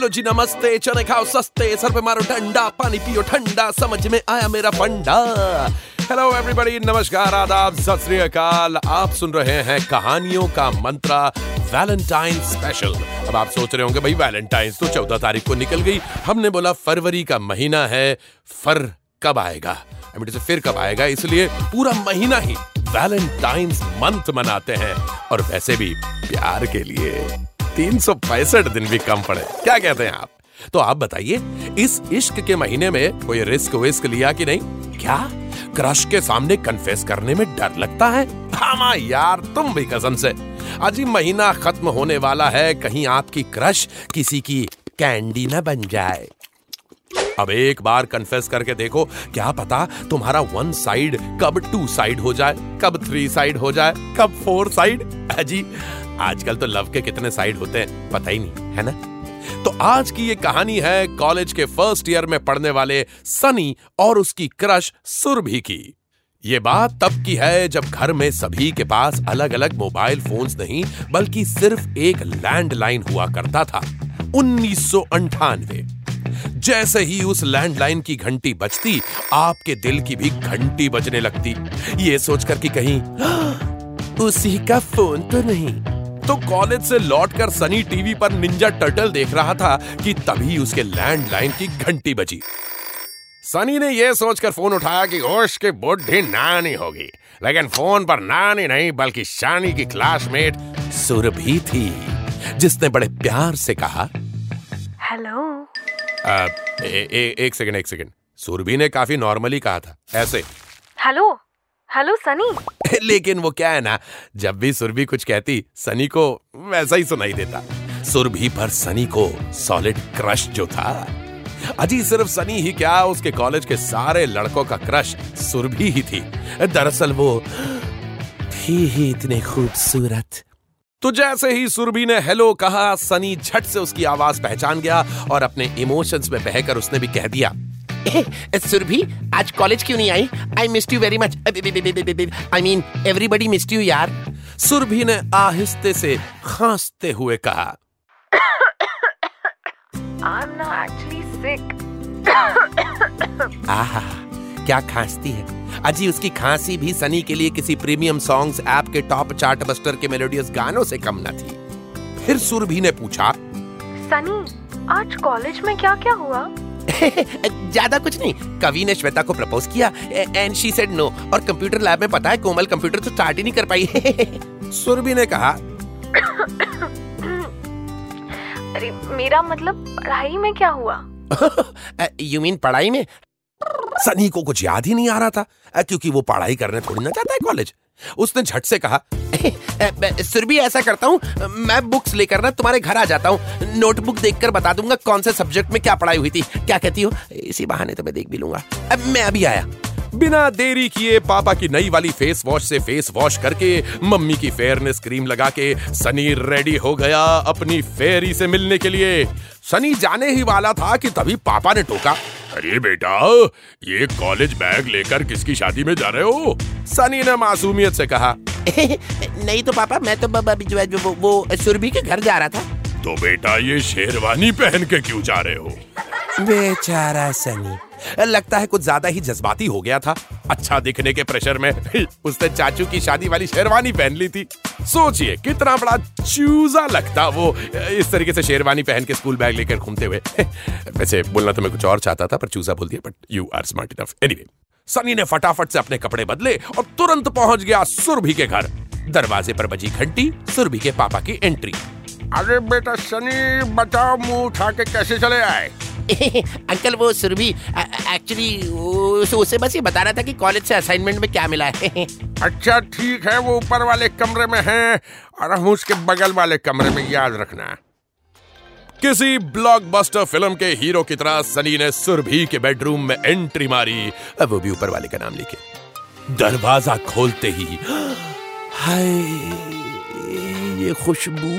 Hello जी, नमस्ते। चने खाओ सस्ते, सर पे मारो डंडा पानी पियो ठंडा, समझ में आया मेरा फंडा। हेलो एवरीबॉडी नमस्कार, आदाब, सत आप सुन रहे हैं कहानियों का मंत्रा वैलेंटाइन स्पेशल अब आप सोच रहे होंगे, भाई वैलेंटाइन तो चौदह तारीख को निकल गई। हमने बोला, फरवरी का महीना है, फर कब आएगा? से फिर कब आएगा? इसलिए पूरा महीना ही वैलेंटाइंस मंथ मनाते हैं। और वैसे भी, प्यार के लिए। तीन सौ पैंसठ दिन भी कम पड़े। क्या कहते हैं आप? तो आप बताइए, इस इश्क के महीने में कोई रिस्क विस्क लिया कि नहीं? क्या? क्रश के सामने कन्फेस करने में डर लगता है? हाँ यार, तुम भी कसम से। अजी महीना खत्म होने वाला है, कहीं आपकी क्रश किसी की कैंडी न बन जाए। अब एक बार कन्फेस करके देखो, क्या पता तुम्हारा वन साइड कब टू साइड हो जाए, कब थ्री साइड हो जाए, कब फोर साइड अजी आजकल तो लव के कितने साइड होते हैं, पता ही नहीं, है ना? तो आज की ये कहानी है कॉलेज के फ़र्स्ट ईयर में पढ़ने वाले सनी और उसकी क्रश सुरभि की। ये बात तब की है जब घर में सभी के पास अलग अलग मोबाइल फोन्स नहीं, बल्कि सिर्फ़ एक लैंडलाइन हुआ करता था, उन्नीस जैसे ही उस लैंडलाइन की घंटी बजती, आपके दिल की भी घंटी बजने लगती। ये सोचकर कि कहीं उसी का फ़ोन तो नहीं। तो कॉलेज से लौटकर सनी टीवी पर निंजा टर्टल देख रहा था कि तभी उसके लैंडलाइन की घंटी बजी। सनी ने यह सोचकर फ़ोन उठाया कि होश की बुद्धि नानी होगी लेकिन फ़ोन पर नानी नहीं बल्कि शानी की क्लासमेट सुरभि थी जिसने बड़े प्यार से कहा हेलो। एक सेकंड एक सेकंड। सुरभि ने काफ़ी नॉर्मली कहा था ऐसे। हेलो। हेलो, सनी। लेकिन वो क्या है ना, जब भी सुरभि कुछ कहती, सनी को वैसा ही सुनाई देता। सुरभि पर सनी को सॉलिड क्रश जो था। अजी, सिर्फ़ सनी ही क्या, उसके कॉलेज के सारे लड़कों का क्रश सुरभि ही थी। दरअसल वो थी ही इतने खूबसूरत। तो जैसे ही सुरभि ने हेलो कहा, सनी झट से उसकी आवाज़ पहचान गया और अपने इमोशंस में बहकर उसने भी कह दिया सुरभि आज कॉलेज क्यों नहीं आई? I missed you very much I mean everybody missed you यार. सुरभि ने आहिस्ते से खांसते हुए कहा. आहा क्या खांसती है? अजी उसकी खांसी भी सनी के लिए किसी प्रीमियम सॉन्ग्स ऐप के टॉप चार्ट बस्टर के मेलोडियस गानों से कम न थी। फिर सुरभि ने पूछा सनी आज कॉलेज में क्या क्या हुआ? ज़्यादा कुछ नहीं। कवि ने श्वेता को प्रपोज किया एंड शी सेड नो और कंप्यूटर लैब में पता है कोमल कंप्यूटर तो स्टार्ट ही नहीं कर पाई। सुरभि ने कहा अरे मेरा मतलब पढ़ाई में क्या हुआ? यू मीन पढ़ाई में? सनी को कुछ याद ही नहीं आ रहा था क्योंकि वो पढ़ाई करने थोड़ी ना जाता है कॉलेज उसने झट से कहा सुरभि ऐसा करता हूँ। मैं बुक्स लेकर ना तुम्हारे घर आ जाता हूँ। नोटबुक देखकर बता दूँगा कौन से सब्जेक्ट में क्या पढ़ाई हुई थी। क्या कहती हो? इसी बहाने तो मैं देख भी लूँगा। अब मैं अभी आया। बिना देरी किए पापा की नई वाली फेस वॉश से फेस वॉश करके मम्मी की फेयरनेस क्रीम लगा के सनी रेडी हो गया अपनी फेरी से मिलने के लिए। सनी जाने ही वाला था कि तभी पापा ने टोका। अरे बेटा, ये कॉलेज बैग लेकर किसकी शादी में जा रहे हो? सनी ने मासूमियत से कहा नहीं तो पापा मैं तो वो, वो, वो सुरभि के घर जा रहा था। तो बेटा ये शेरवानी पहन के क्यों जा रहे हो? बेचारा सनी लगता है कुछ ज़्यादा ही जज्बाती हो गया था। अच्छा दिखने के प्रेशर में उसने चाचू की शादी वाली शेरवानी पहन ली थी। सोचिए कितना बड़ा चूजा लगता वो इस तरीके से शेरवानी पहन के स्कूल बैग लेकर घूमते हुए। वैसे बोलना तो मैं कुछ और चाहता था पर चूजा बोल दिया but you are smart enough anyway Sunny ने फटाफट से अपने कपड़े बदले और तुरंत पहुँच गया सुरभि के घर। दरवाजे पर बजी घंटी सुरभि के पापा की एंट्री। अरे बेटा सनी बताओ मुँह उठा के कैसे चले आए? अंकल वो सुरभि एक्चुअली उसे बस ये बता रहा था कि कॉलेज से असाइनमेंट में क्या मिला है। अच्छा ठीक है वो ऊपर वाले कमरे में है और हम उसके बगल वाले कमरे में याद रखना। किसी ब्लॉकबस्टर फ़िल्म के हीरो की तरह सनी ने सुरभि के बेडरूम में एंट्री मारी। वो भी ऊपर वाले का नाम लिखे। दरवाज़ा खोलते ही, हाय, ये खुशबू।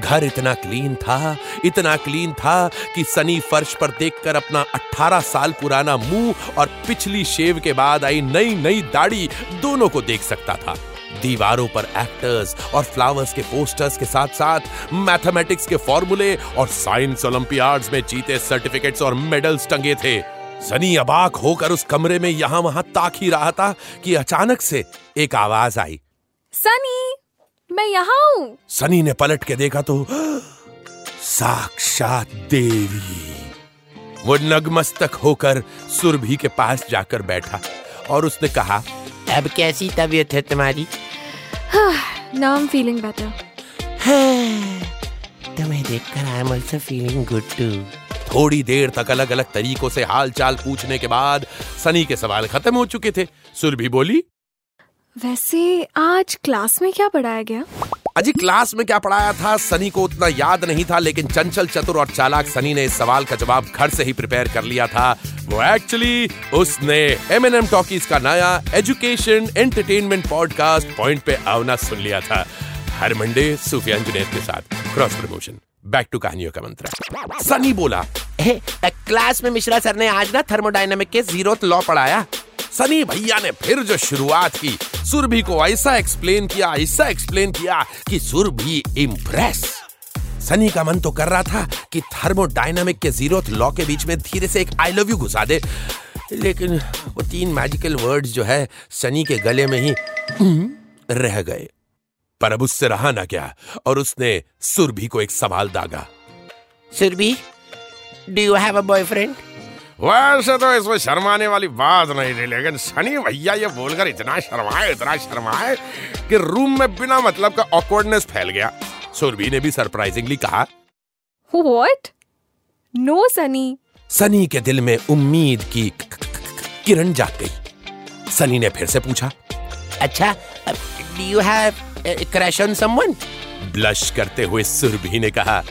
घर इतना क्लीन था, इतना क्लीन था कि सनी फर्श पर देखकर अपना 18 साल पुराना मुँह और पिछली शेव के बाद आई नई नई दाढ़ी दोनों को देख सकता था। दीवारों पर एक्टर्स और फ्लावर्स के पोस्टर्स के साथ साथ मैथमेटिक्स के फॉर्मूले और साइंस ओलंपियाड्स में जीते सर्टिफिकेट्स और मेडल्स टंगे थे। सनी अबाक होकर उस कमरे में यहाँ वहाँ ताक ही रहा था कि अचानक से एक आवाज़ आई। सनी मैं यहाँ हूँ। सनी ने पलट के देखा तो साक्षात देवी। वो नगमस्तक होकर सुरभि के पास जाकर बैठा और उसने कहा अब कैसी तबीयत है तुम्हारी? Now I'm feeling better. तुम्हें देखकर I am also feeling good too थोड़ी देर तक अलग अलग तरीकों से हाल चाल पूछने के बाद सनी के सवाल खत्म हो चुके थे। सुरभि बोली? वैसे आज क्लास में क्या पढ़ाया गया? अजी क्लास में क्या पढ़ाया था? सनी को उतना याद नहीं था लेकिन चंचल चतुर और चालाक सनी ने इस सवाल का जवाब घर से ही प्रिपेयर कर लिया था। वो एक्चुअली उसने एम एन एम टॉकीज का नया एजुकेशन एंटरटेनमेंट पॉडकास्ट पॉइंट पे आवना सुन लिया था। हर मंडे सूफियान जुनेद के साथ। क्रॉस प्रमोशन बैक टू कहानियों का मंत्र। सनी बोला ए, क्लास में मिश्रा सर ने आज ना थर्मोडाइनमिक के ज़ीरो लॉ पढ़ाया। सनी भैया ने फिर जो शुरुआत की सुरभि को ऐसा एक्सप्लेन किया, ऐसा एक्सप्लेन किया कि सुरभि इम्प्रेस सनी का मन तो कर रहा था कि थर्मोडायनामिक के ज़ीरो लॉ के बीच में धीरे से एक आई लव यू घुसा दे। लेकिन वो तीन मैजिकल वर्ड्स जो है, सनी के गले में ही रह गए। पर अब उससे रहा ना क्या, और उसने सुरभि को एक सवाल दागा। Surabhi do you have a boyfriend वैसे तो इसमें शर्माने वाली बात नहीं थी लेकिन सनी भैया ये बोलकर इतना शर्माए इतना शर्माए कि रूम में बिना मतलब का ऑकवर्डनेस फैल गया। सुरभि ने भी सरप्राइजिंगली कहा व्हाट नो सनी। सनी के दिल में उम्मीद की किरण जाग गई। सनी ने फिर से पूछा अच्छा do you have crush on someone blush करते हुए सुरभि ने कहा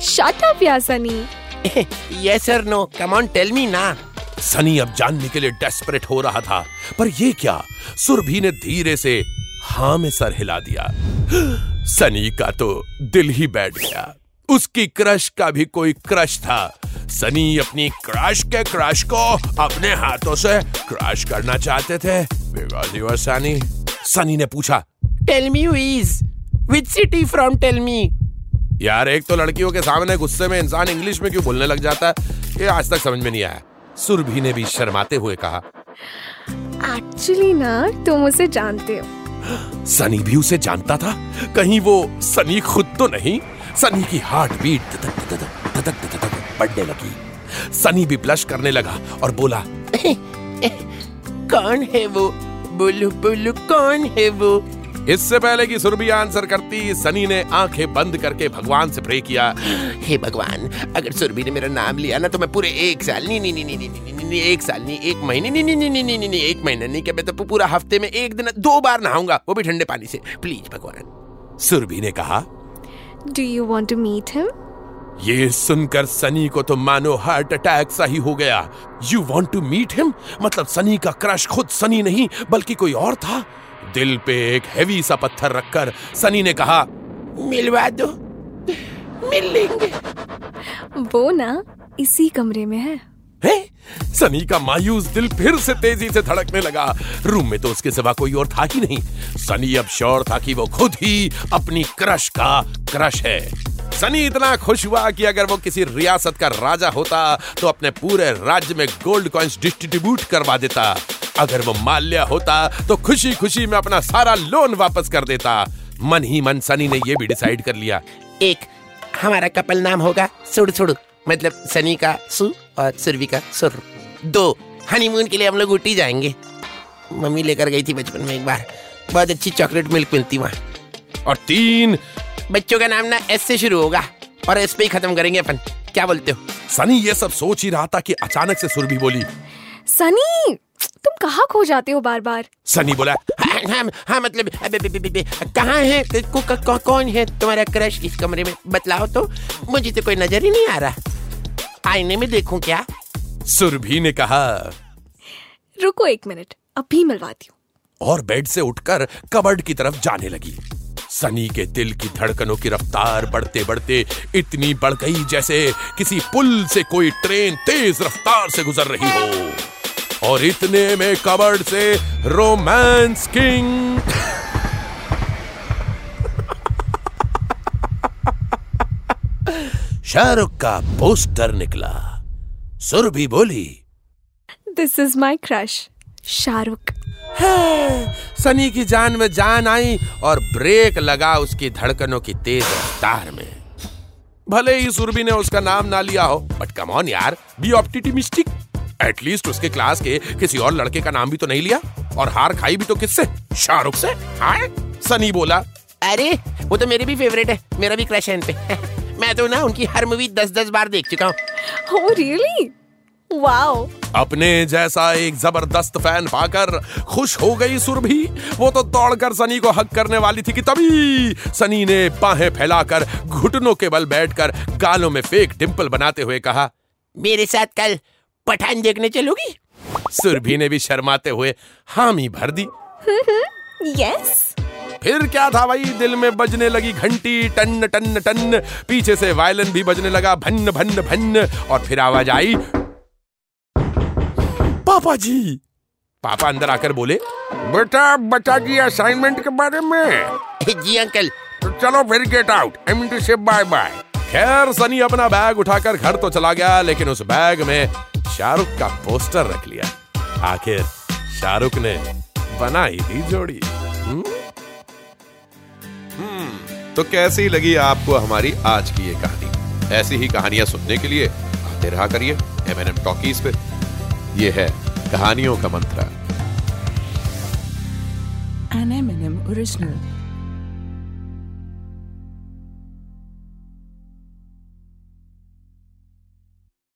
शट अप या Sunny. Yes sir no come on tell me ना सनी अब जानने के लिए डेस्परेट हो रहा था पर ये क्या? सुरभि ने धीरे से हाँ में सर हिला दिया। सनी का तो दिल ही बैठ गया। उसकी क्रश का भी कोई क्रश था। सनी अपनी क्रश के क्रश को अपने हाथों से क्रश करना चाहते थे। Because you Sunny. सनी ने पूछा tell me is which city from tell me यार एक तो लड़कियों के सामने गुस्से में इंसान इंग्लिश में क्यों बोलने लग जाता है? ये आज तक समझ में नहीं आया। सुरभि ने भी शर्माते हुए कहा। एक्चुअली ना तुम उसे जानते हो। सनी भी उसे जानता था? कहीं वो सनी खुद तो नहीं? सनी की हार्ट बीट धधक धधक धधक धधक बढ़ने लगी। सनी भी ब्लश करने लगा और बोला कौन है वो? बोलो बोलो कौन है वो? इससे पहले कि सुरभि आंसर करती सनी ने आँखें बंद करके भगवान से प्रे किया हे भगवान अगर सुरभि ने मेरा नाम लिया ना तो मैं पूरे एक साल नहीं नहीं नहीं नहीं नहीं एक साल नहीं एक महीने नहीं नहीं नहीं नहीं नहीं एक महीना नहीं क्या मैं तो पूरा हफ़्ते में एक दिन दो बार नहाऊँगा वो भी ठंडे पानी से प्लीज़ भगवान सुरभि ने कहा do you want to meet him ये सुनकर सनी को तो मानो हार्ट अटैक सा ही हो गया you want to meet him मतलब सनी का क्रश खुद सनी नहीं बल्कि कोई और था दिल पे एक हैवी सा पत्थर रखकर सनी ने कहा मिलवा दो मिल लेंगे। वो ना इसी कमरे में है। है? सनी का मायूस दिल फिर से तेज़ी से धड़कने लगा। रूम में तो उसके सिवा कोई और था ही नहीं। सनी अब श्योर था कि वो खुद ही अपनी क्रश का क्रश है। सनी इतना खुश हुआ कि अगर वो किसी रियासत का राजा होता तो अपने पूरे राज्य में गोल्ड कॉइन्स डिस्ट्रीब्यूट करवा देता। अगर वो माल्या होता तो खुशी खुशी में अपना सारा लोन वापस कर देता। मन ही मन सनी ने ये भी डिसाइड कर लिया। एक हमारा कपल नाम होगा सुड़ सुड़ मतलब सनी का सु और सुरभि का सुर। दो हनीमून के लिए हम लोग ऊटी जाएँगे। मम्मी लेकर गई थी बचपन में एक बार। बहुत अच्छी चॉकलेट मिल्क मिलती वहाँ। और तीन। बच्चों का नाम ना एस से शुरू होगा और एस पे ही खत्म करेंगे अपन। क्या बोलते हो? सनी ये सब सोच ही रहा था कि अचानक से सुरभि बोली सनी! तुम कहाँ खो जाते हो बार बार सनी बोला हाँ हाँ, हाँ मतलब कहाँ है? को, को, को, कौन है तुम्हारा क्रश इस कमरे में? बतलाओ तो। मुझे तो कोई नज़र ही नहीं आ रहा। आईने में देखूँ क्या? सुरभि ने कहा रुको एक मिनट अभी मिलवाती हूँ। और बेड से उठकर कबर्ड की तरफ़ जाने लगी। सनी के दिल की धड़कनों की रफ्तार बढ़ते बढ़ते इतनी बढ़ गई जैसे किसी पुल से कोई ट्रेन तेज रफ्तार से गुजर रही हो। और इतने में कबर्ड से रोमांस किंग। शाहरुख का पोस्टर निकला। सुरभि बोली this is my crush Shahrukh. है। सनी की जान में जान आई और ब्रेक लगा उसकी धड़कनों की तेज रफ्तार में। भले ही सुरभि ने उसका नाम ना लिया हो बट कम ऑन यार बी ऑप्टिमिस्टिक एटलीस्ट उसके क्लास के किसी और लड़के का नाम भी तो नहीं लिया। और हार खाई भी तो किससे? शाहरुख से? हाँ? सनी बोला। अरे वो तो मेरी भी फेवरेट है। मेरा भी क्रश है इन पे मैं तो ना उनकी हर मूवी दस दस बार देख चुका हूँ। ओह रियली वाओ अपने जैसा एक ज़बरदस्त फ़ैन पाकर खुश हो गई सुरभि वो तो दौड़कर सनी को हक करने वाली थी कि तभी सनी ने बाहें फैलाकर घुटनों के बल बैठकर गालों में फेक डिंपल बनाते हुए कहा मेरे साथ कल पठान देखने चलोगी? सुरभि ने भी शर्माते हुए हामी भर दी। यस फिर क्या था भाई? दिल में बजने लगी घंटी टन टन टन। पीछे से वायलिन भी बजने लगा भन्न भन्न भन्न और फिर आवाज़ आई पापा जी! पापा अंदर आकर बोले बेटा बता जी असाइनमेंट के बारे में? जी अंकल तो चलो फिर get out I mean to say bye bye खैर सनी अपना बैग उठाकर घर तो चला गया लेकिन उस बैग में शाहरुख का पोस्टर रख लिया। आखिर शाहरुख ने बनाई थी जोड़ी। हम्म? हम्म, तो कैसी लगी आपको हमारी आज की ये कहानी? ऐसी ही कहानियाँ सुनने के लिए आते रहा करिए एम एन एम टॉकीज पे। ये है कहानियों का मंत्र। An Eminem original.